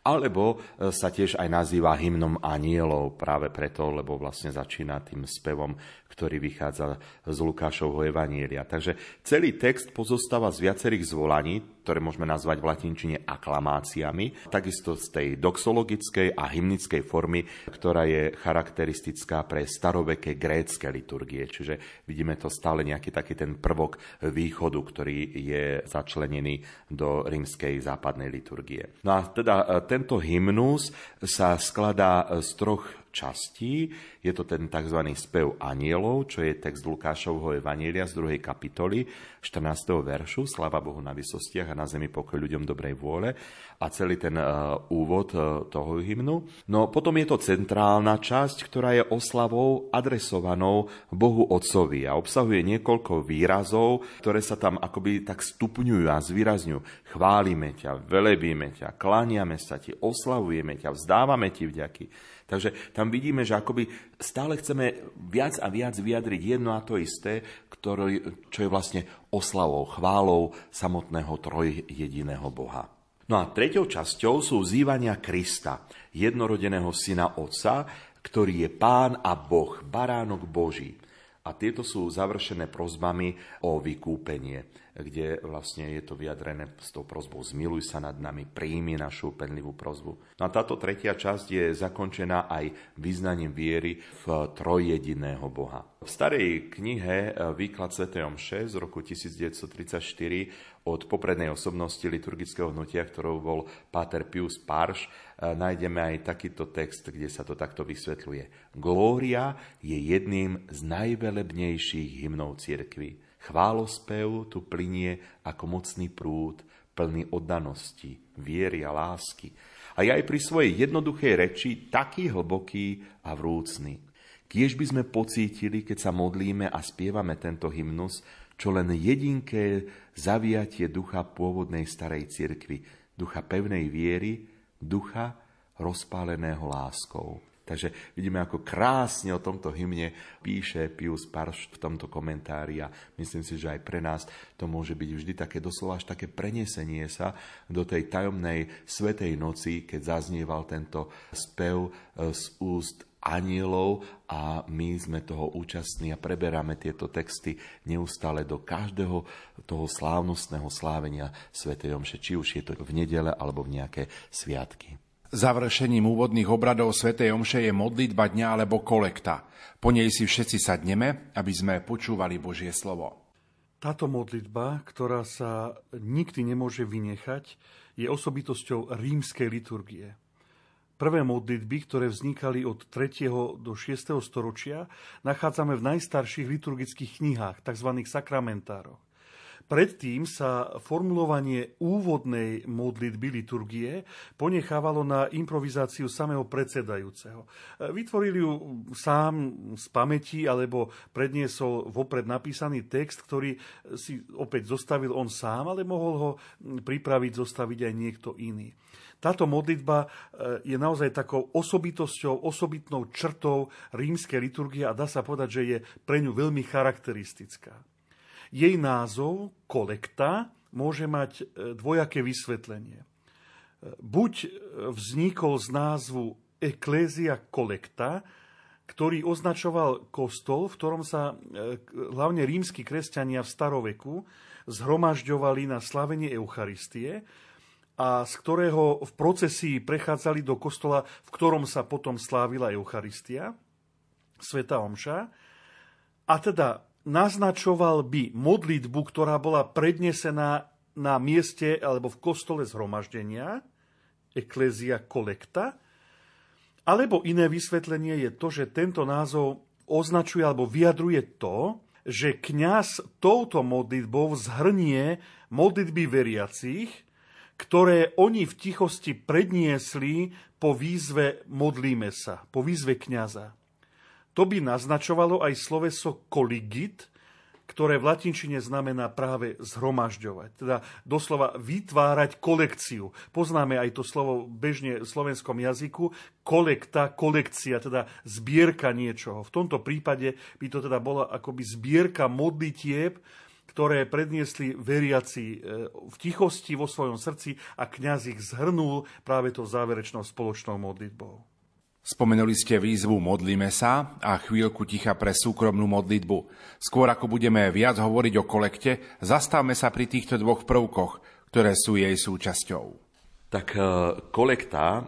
alebo e, sa tiež aj nazýva hymnom anielov práve preto, lebo vlastne začína tým spevom, ktorý vychádza z Lukášovho evanília. Takže celý text pozostáva z viacerých zvolaní, ktoré môžeme nazvať v latinčine aklamáciami, takisto z tej doxologickej a hymnickej formy, ktorá je charakteristická pre staroveké grécké liturgie. Čiže vidíme to stále nejaký taký ten prvok východu, ktorý je začlenený do rímskej západnej liturgie. No a teda ten tento hymnus sa skladá z troch častí. Je to ten tzv. spev anielov, čo je text Lukášovho Evanielia z 2. kapitoly 14. veršu, Slava Bohu na vysostiach a na zemi pokoj ľuďom dobrej vôle a celý ten uh, úvod uh, toho hymnu. No potom je to centrálna časť, ktorá je oslavou adresovanou Bohu Otcovi a obsahuje niekoľko výrazov, ktoré sa tam akoby tak stupňujú a zvýrazňujú. Chválime ťa, velebíme ťa, klániame sa ti, oslavujeme ťa, vzdávame ti vďaky. Takže tam vidíme, že akoby stále chceme viac a viac vyjadriť jedno a to isté, ktoré, čo je vlastne oslavou, chválou samotného trojjediného Boha. No a treťou časťou sú zývania Krista, jednorodeného syna Otca, ktorý je Pán a Boh, baránok Boží. A tieto sú završené prozbami o vykúpenie kde vlastne je to vyjadrené s tou prozbou zmiluj sa nad nami, príjmi našu penlivú prozbu. No a táto tretia časť je zakončená aj vyznaním viery v trojjediného Boha. V starej knihe eh, Výklad Sv. Omše z roku 1934 od poprednej osobnosti liturgického hnutia, ktorou bol Páter Pius Parš, eh, nájdeme aj takýto text, kde sa to takto vysvetľuje. Glória je jedným z najvelebnejších hymnov cirkvi. Chválospev tu plinie ako mocný prúd, plný oddanosti, viery a lásky. A je aj pri svojej jednoduchej reči taký hlboký a vrúcný. Kiež by sme pocítili, keď sa modlíme a spievame tento hymnus, čo len jedinké zaviatie ducha pôvodnej starej cirkvi, ducha pevnej viery, ducha rozpáleného láskou. Takže vidíme, ako krásne o tomto hymne píše Pius Parš v tomto komentári a myslím si, že aj pre nás to môže byť vždy také doslova až také prenesenie sa do tej tajomnej svetej noci, keď zaznieval tento spev e, z úst anielov a my sme toho účastní a preberáme tieto texty neustále do každého toho slávnostného slávenia Svetej Omše, či už je to v nedele alebo v nejaké sviatky. Završením úvodných obradov svätej Omše je modlitba dňa alebo kolekta. Po nej si všetci sadneme, aby sme počúvali Božie slovo. Táto modlitba, ktorá sa nikdy nemôže vynechať, je osobitosťou rímskej liturgie. Prvé modlitby, ktoré vznikali od 3. do 6. storočia, nachádzame v najstarších liturgických knihách, tzv. sakramentároch. Predtým sa formulovanie úvodnej modlitby liturgie ponechávalo na improvizáciu samého predsedajúceho. Vytvorili ju sám z pamäti alebo predniesol vopred napísaný text, ktorý si opäť zostavil on sám, ale mohol ho pripraviť, zostaviť aj niekto iný. Táto modlitba e, je naozaj takou osobitosťou, osobitnou črtou rímskej liturgie a dá sa povedať, že je pre ňu veľmi charakteristická. Jej názov, kolekta, môže mať e, dvojaké vysvetlenie. E, buď e, vznikol z názvu Ecclesia kolekta, ktorý označoval kostol, v ktorom sa hlavne rímsky kresťania v staroveku zhromažďovali na slavenie Eucharistie a z ktorého v procesii prechádzali do kostola, v ktorom sa potom slávila Eucharistia, Sveta Omša. A teda naznačoval by modlitbu, ktorá bola prednesená na mieste alebo v kostole zhromaždenia, Ecclesia Collecta, alebo iné vysvetlenie je to, že tento názov označuje alebo vyjadruje to, že kňaz touto modlitbou zhrnie modlitby veriacich, ktoré oni v tichosti predniesli po výzve modlíme sa, po výzve kňaza. To by naznačovalo aj sloveso koligit, ktoré v latinčine znamená práve zhromažďovať, teda doslova vytvárať kolekciu. Poznáme aj to slovo bežne v slovenskom jazyku, kolekta, kolekcia, teda zbierka niečoho. V tomto prípade by to teda bola akoby zbierka modlitieb, ktoré predniesli veriaci e, v tichosti vo svojom srdci a kňaz ich zhrnul práve to záverečnou spoločnou modlitbou. Spomenuli ste výzvu Modlíme sa a chvíľku ticha pre súkromnú modlitbu. Skôr ako budeme viac hovoriť o kolekte, zastavme sa pri týchto dvoch prvkoch, ktoré sú jej súčasťou. Tak e, kolekta,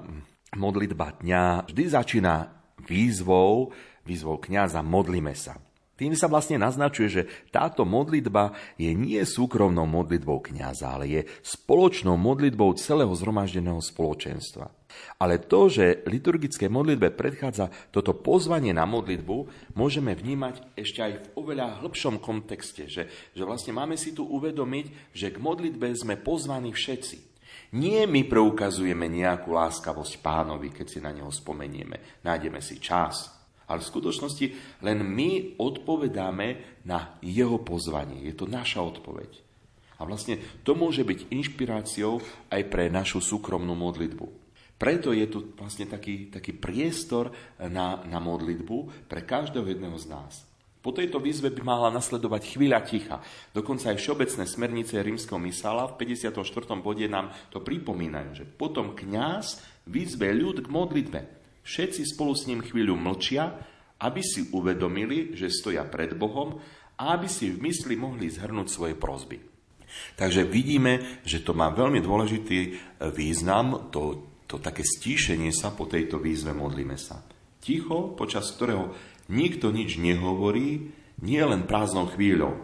modlitba dňa, vždy začína výzvou, výzvou kniaza Modlíme sa. Tým sa vlastne naznačuje, že táto modlitba je nie súkromnou modlitbou kniaza, ale je spoločnou modlitbou celého zhromaždeného spoločenstva. Ale to, že liturgické modlitbe predchádza toto pozvanie na modlitbu, môžeme vnímať ešte aj v oveľa hĺbšom kontexte, že, že vlastne máme si tu uvedomiť, že k modlitbe sme pozvaní všetci. Nie my preukazujeme nejakú láskavosť pánovi, keď si na neho spomenieme, nájdeme si čas, ale v skutočnosti len my odpovedáme na jeho pozvanie. Je to naša odpoveď. A vlastne to môže byť inšpiráciou aj pre našu súkromnú modlitbu. Preto je tu vlastne taký, taký priestor na, na modlitbu pre každého jedného z nás. Po tejto výzve by mala nasledovať chvíľa ticha. Dokonca aj všeobecné smernice rímskeho mysala v 54. bode nám to pripomínajú, že potom kňaz vyzve ľud k modlitbe. Všetci spolu s ním chvíľu mlčia, aby si uvedomili, že stoja pred Bohom a aby si v mysli mohli zhrnúť svoje prozby. Takže vidíme, že to má veľmi dôležitý e, význam, to, to také stíšenie sa po tejto výzve modlíme sa. Ticho, počas ktorého nikto nič nehovorí, nie len prázdnou chvíľou,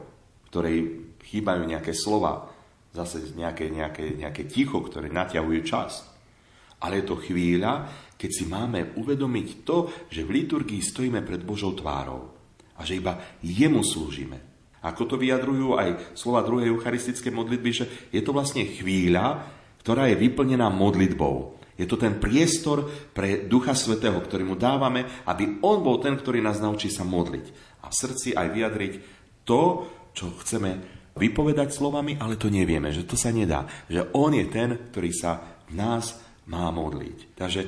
ktorej chýbajú nejaké slova, zase nejaké, nejaké, nejaké ticho, ktoré naťahuje čas. Ale je to chvíľa, keď si máme uvedomiť to, že v liturgii stojíme pred Božou tvárou a že iba jemu slúžime. Ako to vyjadrujú aj slova druhej eucharistické modlitby, že je to vlastne chvíľa, ktorá je vyplnená modlitbou. Je to ten priestor pre Ducha Svetého, ktorý mu dávame, aby on bol ten, ktorý nás naučí sa modliť. A v srdci aj vyjadriť to, čo chceme vypovedať slovami, ale to nevieme, že to sa nedá. Že on je ten, ktorý sa v nás má modliť. Takže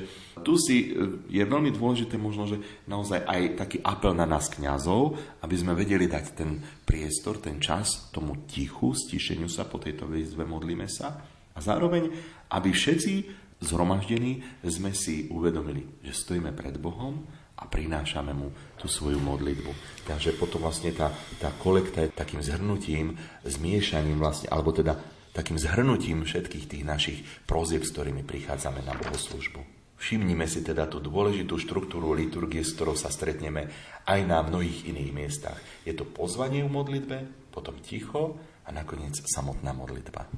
tu si e, je veľmi dôležité možno, že naozaj aj taký apel na nás kňazov, aby sme vedeli dať ten priestor, ten čas tomu tichu, stišeniu sa po tejto výzve modlíme sa a zároveň, aby všetci zhromaždení sme si uvedomili, že stojíme pred Bohom a prinášame mu tú svoju modlitbu. Takže potom vlastne tá, tá kolekta je takým zhrnutím, zmiešaním vlastne, alebo teda takým zhrnutím všetkých tých našich prozieb, s ktorými prichádzame na bohoslužbu. Všimnime si teda tú dôležitú štruktúru liturgie, s ktorou sa stretneme aj na mnohých iných miestach. Je to pozvanie v modlitbe, potom ticho a nakoniec samotná modlitba.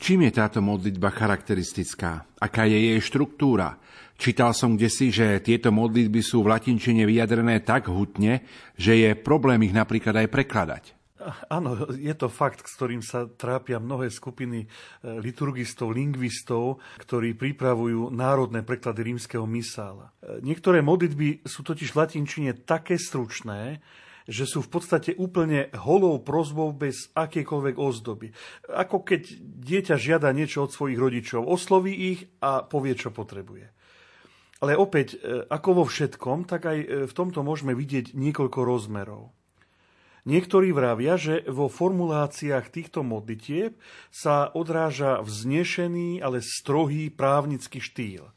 Čím je táto modlitba charakteristická? Aká je jej štruktúra? Čítal som kde si, že tieto modlitby sú v latinčine vyjadrené tak hutne, že je problém ich napríklad aj prekladať. Áno, je to fakt, s ktorým sa trápia mnohé skupiny e, liturgistov, lingvistov, ktorí pripravujú národné preklady rímskeho misála. E, niektoré modlitby sú totiž v latinčine také stručné, že sú v podstate úplne holou prozbou bez akékoľvek ozdoby. Ako keď dieťa žiada niečo od svojich rodičov, osloví ich a povie, čo potrebuje. Ale opäť, e, ako vo všetkom, tak aj v tomto môžeme vidieť niekoľko rozmerov. Niektorí vravia, že vo formuláciách týchto modlitieb sa odráža vznešený, ale strohý právnický štýl.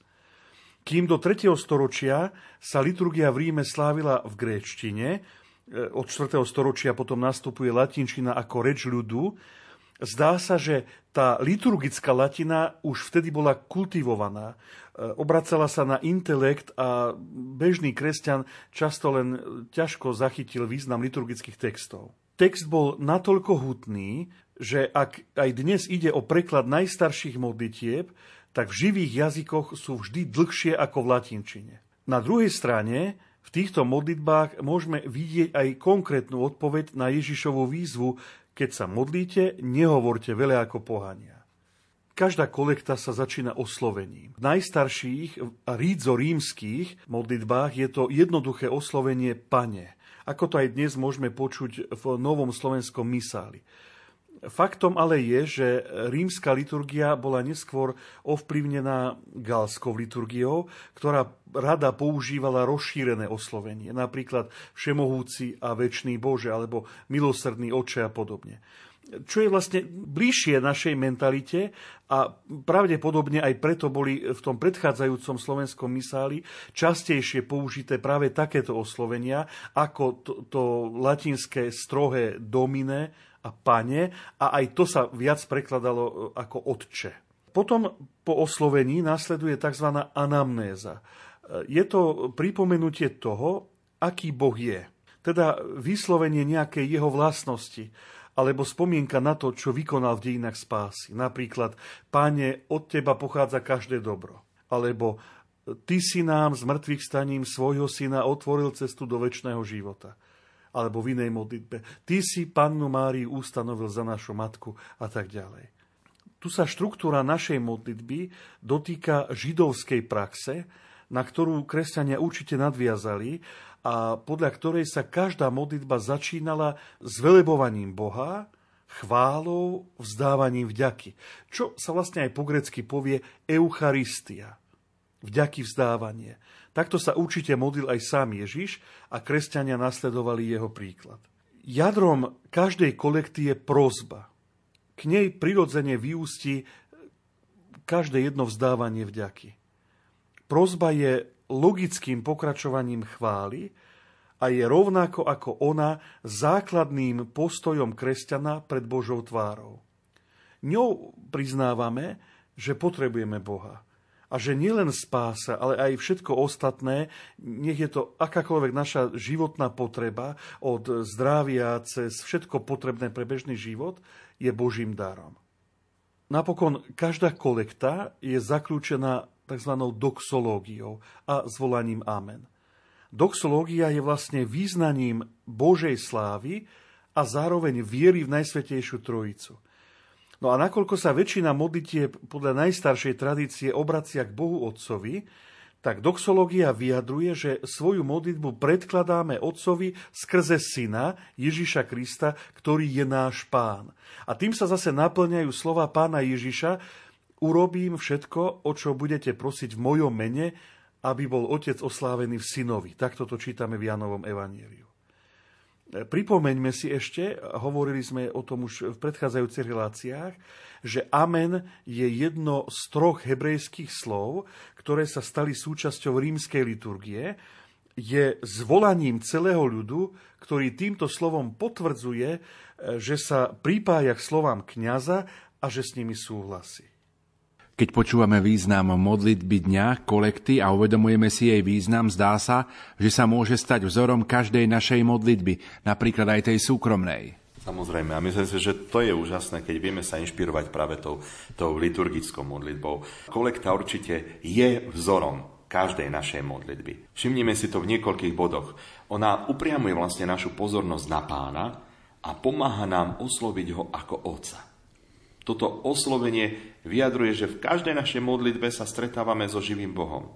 Kým do 3. storočia sa liturgia v Ríme slávila v gréčtine, e, od 4. storočia potom nastupuje latinčina ako reč ľudu, zdá sa, že tá liturgická latina už vtedy bola kultivovaná. E, obracala sa na intelekt a bežný kresťan často len ťažko zachytil význam liturgických textov. Text bol natoľko hutný, že ak aj dnes ide o preklad najstarších modlitieb, tak v živých jazykoch sú vždy dlhšie ako v latinčine. Na druhej strane v týchto modlitbách môžeme vidieť aj konkrétnu odpoveď na Ježišovú výzvu, keď sa modlíte, nehovorte veľa ako pohania. Každá kolekta sa začína oslovením. V najstarších a rídzo rímskych modlitbách je to jednoduché oslovenie Pane. Ako to aj dnes môžeme počuť v novom slovenskom misáli. Faktom ale je, že rímska liturgia bola neskôr ovplyvnená galskou liturgiou, ktorá rada používala rozšírené oslovenie, napríklad Všemohúci a Večný Bože, alebo Milosrdný Oče a podobne. Čo je vlastne bližšie našej mentalite a pravdepodobne aj preto boli v tom predchádzajúcom slovenskom misáli častejšie použité práve takéto oslovenia ako to, to latinské strohé domine a pane a aj to sa viac prekladalo e, ako otče. Potom po oslovení nasleduje tzv. anamnéza. E, je to pripomenutie toho, aký Boh je. Teda vyslovenie nejakej jeho vlastnosti, alebo spomienka na to, čo vykonal v dejinách spásy. Napríklad, páne, od teba pochádza každé dobro. Alebo, ty si nám z mŕtvych staním svojho syna otvoril cestu do väčšného života alebo v inej modlitbe. Ty si pannu Máriu ustanovil za našu matku a tak ďalej. Tu sa štruktúra našej modlitby dotýka židovskej praxe, na ktorú kresťania určite nadviazali a podľa ktorej sa každá modlitba začínala s velebovaním Boha, chválou, vzdávaním vďaky. Čo sa vlastne aj po grecky povie Eucharistia. Vďaky vzdávanie. Takto sa určite modlil aj sám Ježiš a kresťania nasledovali jeho príklad. Jadrom každej kolekty je prozba. K nej prirodzene vyústi každé jedno vzdávanie vďaky. Prozba je logickým pokračovaním chvály a je rovnako ako ona základným postojom kresťana pred Božou tvárou. Ňou priznávame, že potrebujeme Boha a že nielen spása, ale aj všetko ostatné, nech je to akákoľvek naša životná potreba, od zdravia cez všetko potrebné pre bežný život, je Božím darom. Napokon každá kolekta je zaklúčená tzv. doxológiou a zvolaním Amen. Doxológia je vlastne význaním Božej slávy a zároveň viery v Najsvetejšiu Trojicu – No a nakoľko sa väčšina modlitie podľa najstaršej tradície obracia k Bohu Otcovi, tak doxológia vyjadruje, že svoju modlitbu predkladáme Otcovi skrze Syna Ježiša Krista, ktorý je náš Pán. A tým sa zase naplňajú slova Pána Ježiša, urobím všetko, o čo budete prosiť v mojom mene, aby bol Otec oslávený v Synovi. Takto to čítame v Janovom evaníliu. Pripomeňme si ešte, hovorili sme o tom už v predchádzajúcich reláciách, že amen je jedno z troch hebrejských slov, ktoré sa stali súčasťou rímskej liturgie. Je zvolaním celého ľudu, ktorý týmto slovom potvrdzuje, že sa pripája k slovám kňaza a že s nimi súhlasí. Keď počúvame význam modlitby dňa, kolekty a uvedomujeme si jej význam, zdá sa, že sa môže stať vzorom každej našej modlitby, napríklad aj tej súkromnej. Samozrejme, a myslím si, že to je úžasné, keď vieme sa inšpirovať práve tou, tou liturgickou modlitbou. Kolekta určite je vzorom každej našej modlitby. Všimnime si to v niekoľkých bodoch. Ona upriamuje vlastne našu pozornosť na pána a pomáha nám osloviť ho ako otca. Toto oslovenie vyjadruje, že v každej našej modlitbe sa stretávame so živým Bohom.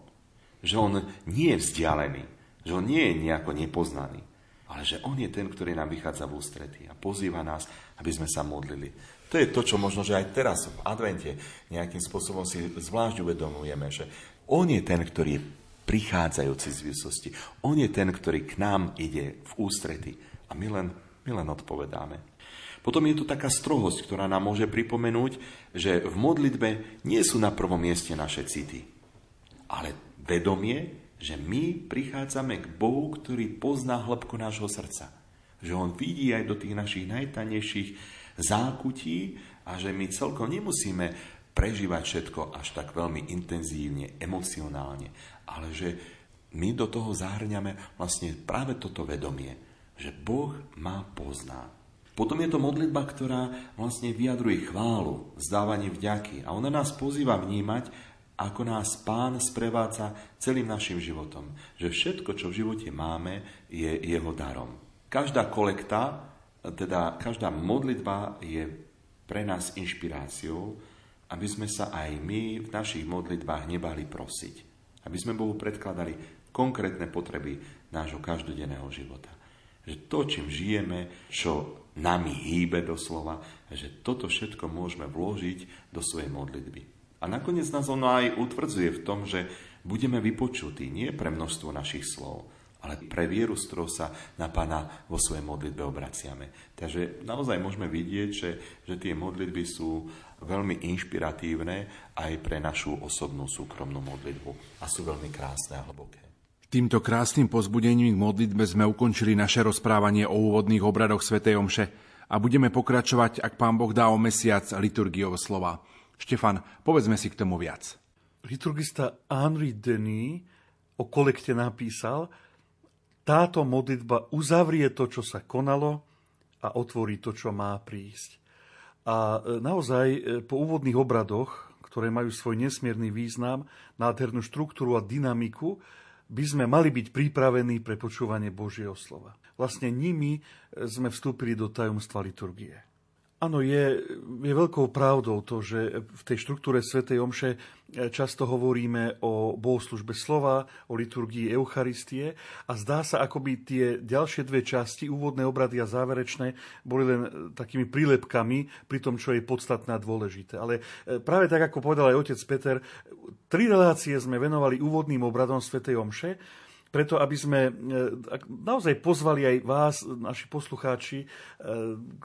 Že On nie je vzdialený, že On nie je nejako nepoznaný, ale že On je ten, ktorý nám vychádza v ústretí a pozýva nás, aby sme sa modlili. To je to, čo možno, že aj teraz v advente nejakým spôsobom si zvlášť uvedomujeme, že On je ten, ktorý je prichádzajúci z výsosti. On je ten, ktorý k nám ide v ústrety a my len, my len odpovedáme. Potom je tu taká strohosť, ktorá nám môže pripomenúť, že v modlitbe nie sú na prvom mieste naše city, ale vedomie, že my prichádzame k Bohu, ktorý pozná hĺbku nášho srdca. Že On vidí aj do tých našich najtanejších zákutí a že my celkom nemusíme prežívať všetko až tak veľmi intenzívne, emocionálne, ale že my do toho zahrňame vlastne práve toto vedomie, že Boh ma pozná. Potom je to modlitba, ktorá vlastne vyjadruje chválu, zdávanie vďaky a ona nás pozýva vnímať, ako nás Pán sprevádza celým našim životom. Že všetko, čo v živote máme, je jeho darom. Každá kolekta, teda každá modlitba je pre nás inšpiráciou aby sme sa aj my v našich modlitbách nebali prosiť. Aby sme Bohu predkladali konkrétne potreby nášho každodenného života. Že to, čím žijeme, čo nami hýbe doslova, že toto všetko môžeme vložiť do svojej modlitby. A nakoniec nás ono aj utvrdzuje v tom, že budeme vypočutí nie pre množstvo našich slov, ale pre vieru, s ktorou sa na Pána vo svojej modlitbe obraciame. Takže naozaj môžeme vidieť, že, že tie modlitby sú veľmi inšpiratívne aj pre našu osobnú súkromnú modlitbu a sú veľmi krásne a hlboké. Týmto krásnym pozbudením k modlitbe sme ukončili naše rozprávanie o úvodných obradoch Sv. Omše a budeme pokračovať, ak Pán Boh dá o mesiac liturgiou slova. Štefan, povedzme si k tomu viac. Liturgista Henri Denis o kolekte napísal, táto modlitba uzavrie to, čo sa konalo a otvorí to, čo má prísť. A e, naozaj e, po úvodných obradoch, ktoré majú svoj nesmierny význam, nádhernú štruktúru a dynamiku, by sme mali byť pripravení pre počúvanie Božieho slova. Vlastne nimi sme vstúpili do tajomstva liturgie. Áno, je, je veľkou pravdou to, že v tej štruktúre Svetej Omše e, často hovoríme o bohoslužbe slova, o liturgii Eucharistie a zdá sa, ako by tie ďalšie dve časti, úvodné obrady a záverečné, boli len e, takými prílepkami pri tom, čo je podstatné a dôležité. Ale e, práve tak, ako povedal aj otec Peter, tri relácie sme venovali úvodným obradom Svetej Omše, preto aby sme e, naozaj pozvali aj vás, naši poslucháči, e,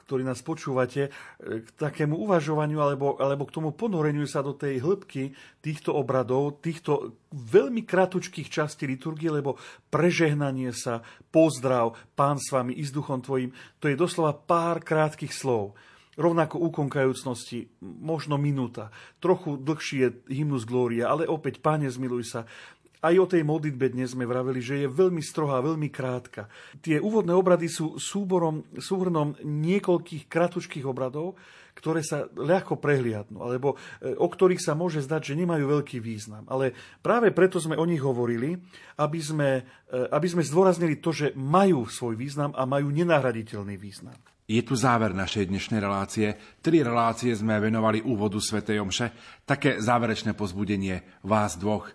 ktorí nás počúvate, e, k takému uvažovaniu alebo, alebo k tomu ponoreniu sa do tej hĺbky týchto obradov, týchto veľmi kratučkých častí liturgie, lebo prežehnanie sa, pozdrav, pán s vami i s duchom tvojim, to je doslova pár krátkých slov. Rovnako úkon kajúcnosti, možno minúta. Trochu dlhší je hymnus Gloria, ale opäť, Páne, zmiluj sa. Aj o tej modlitbe dnes sme vraveli, že je veľmi strohá, veľmi krátka. Tie úvodné obrady sú súborom, súhrnom niekoľkých kratučkých obradov, ktoré sa ľahko prehliadnú, alebo e, o ktorých sa môže zdať, že nemajú veľký význam. Ale práve preto sme o nich hovorili, aby sme, e, aby sme zdôraznili to, že majú svoj význam a majú nenahraditeľný význam. Je tu záver našej dnešnej relácie. Tri relácie sme venovali úvodu Sv. Omše. Také záverečné pozbudenie vás dvoch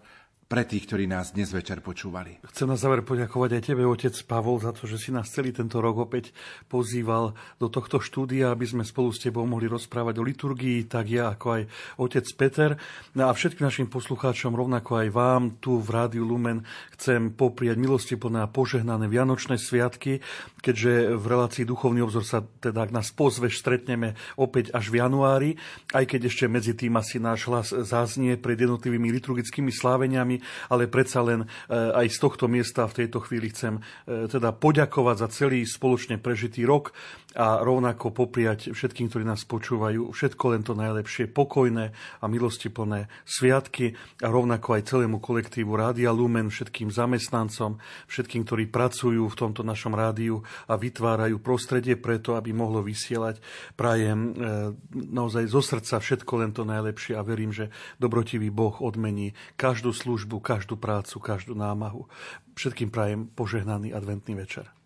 pre tých, ktorí nás dnes večer počúvali. Chcem na záver poďakovať aj tebe, otec Pavol, za to, že si nás celý tento rok opäť pozýval do tohto štúdia, aby sme spolu s tebou mohli rozprávať o liturgii, tak ja ako aj otec Peter. No a všetkým našim poslucháčom, rovnako aj vám tu v Rádiu Lumen chcem popriať milosti plné a požehnané Vianočné sviatky, keďže v relácii Duchovný obzor sa teda, ak nás pozveš, stretneme opäť až v januári, aj keď ešte medzi tým asi náš hlas záznie pred jednotlivými liturgickými sláveniami, ale predsa len e, aj z tohto miesta v tejto chvíli chcem e, teda poďakovať za celý spoločne prežitý rok a rovnako popriať všetkým, ktorí nás počúvajú, všetko len to najlepšie, pokojné a milostiplné sviatky a rovnako aj celému kolektívu Rádia Lumen, všetkým zamestnancom, všetkým, ktorí pracujú v tomto našom rádiu a vytvárajú prostredie preto, aby mohlo vysielať. Prajem e, naozaj zo srdca všetko len to najlepšie a verím, že dobrotivý Boh odmení každú službu každú prácu, každú námahu. Všetkým prajem požehnaný adventný večer.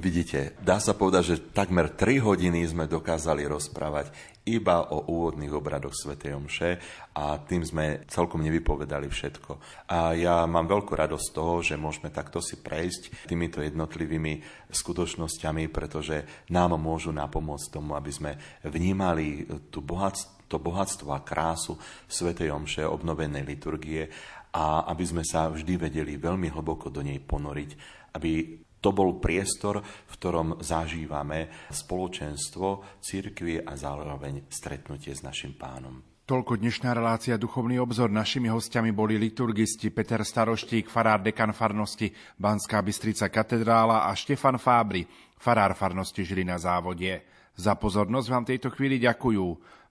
Vidíte, dá sa povedať, že takmer 3 hodiny sme dokázali rozprávať iba o úvodných obradoch Sv. Omše a tým sme celkom nevypovedali všetko. A ja mám veľkú radosť z toho, že môžeme takto si prejsť týmito jednotlivými skutočnosťami, pretože nám môžu napomôcť tomu, aby sme vnímali tú bohatstvo to bohatstvo a krásu Sv. Omše, obnovenej liturgie a aby sme sa vždy vedeli veľmi hlboko do nej ponoriť, aby to bol priestor, v ktorom zažívame spoločenstvo církvy a zároveň stretnutie s našim pánom. Toľko dnešná relácia Duchovný obzor. Našimi hostiami boli liturgisti Peter Staroštík, farár dekan farnosti Banská Bystrica katedrála a Štefan Fábry, farár farnosti Žilina závodie. Za pozornosť vám tejto chvíli ďakujú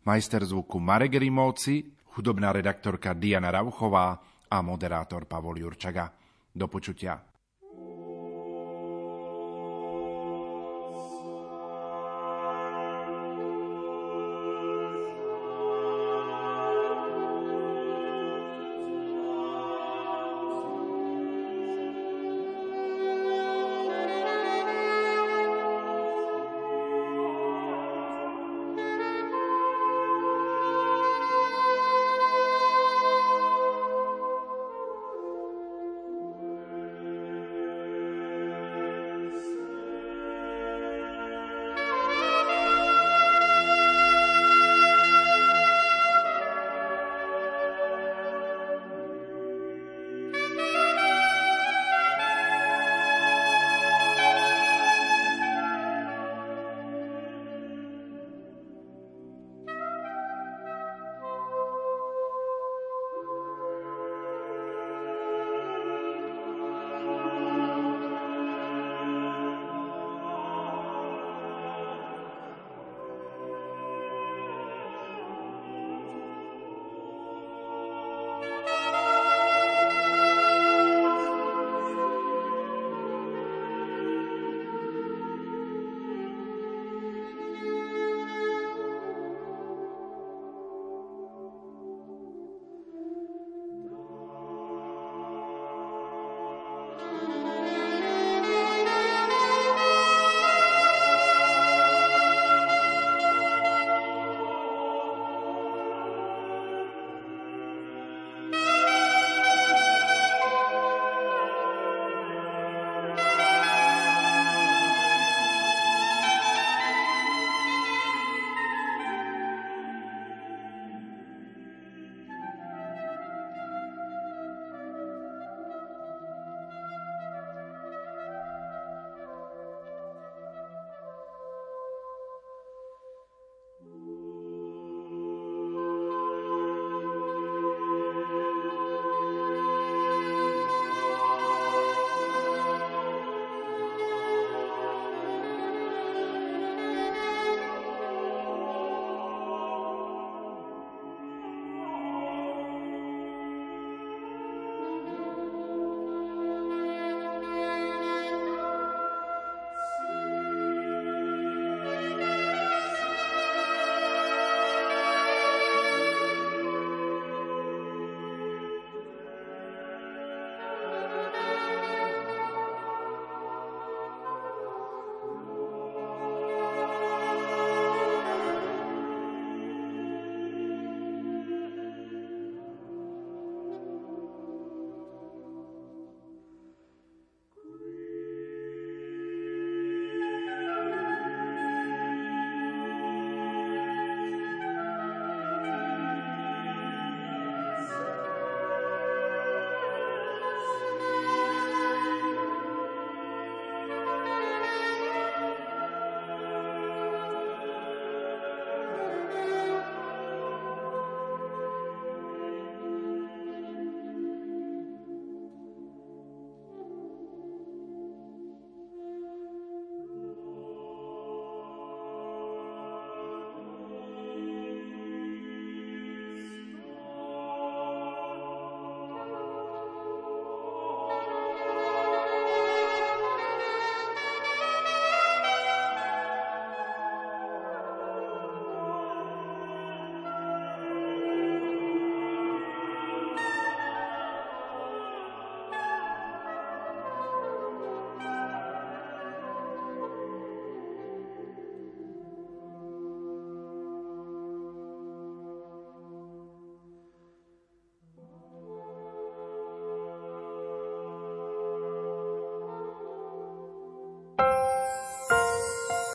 majster zvuku Marek Rimovci, hudobná redaktorka Diana Rauchová, a moderátor Pavol Jurčaga. Do počutia.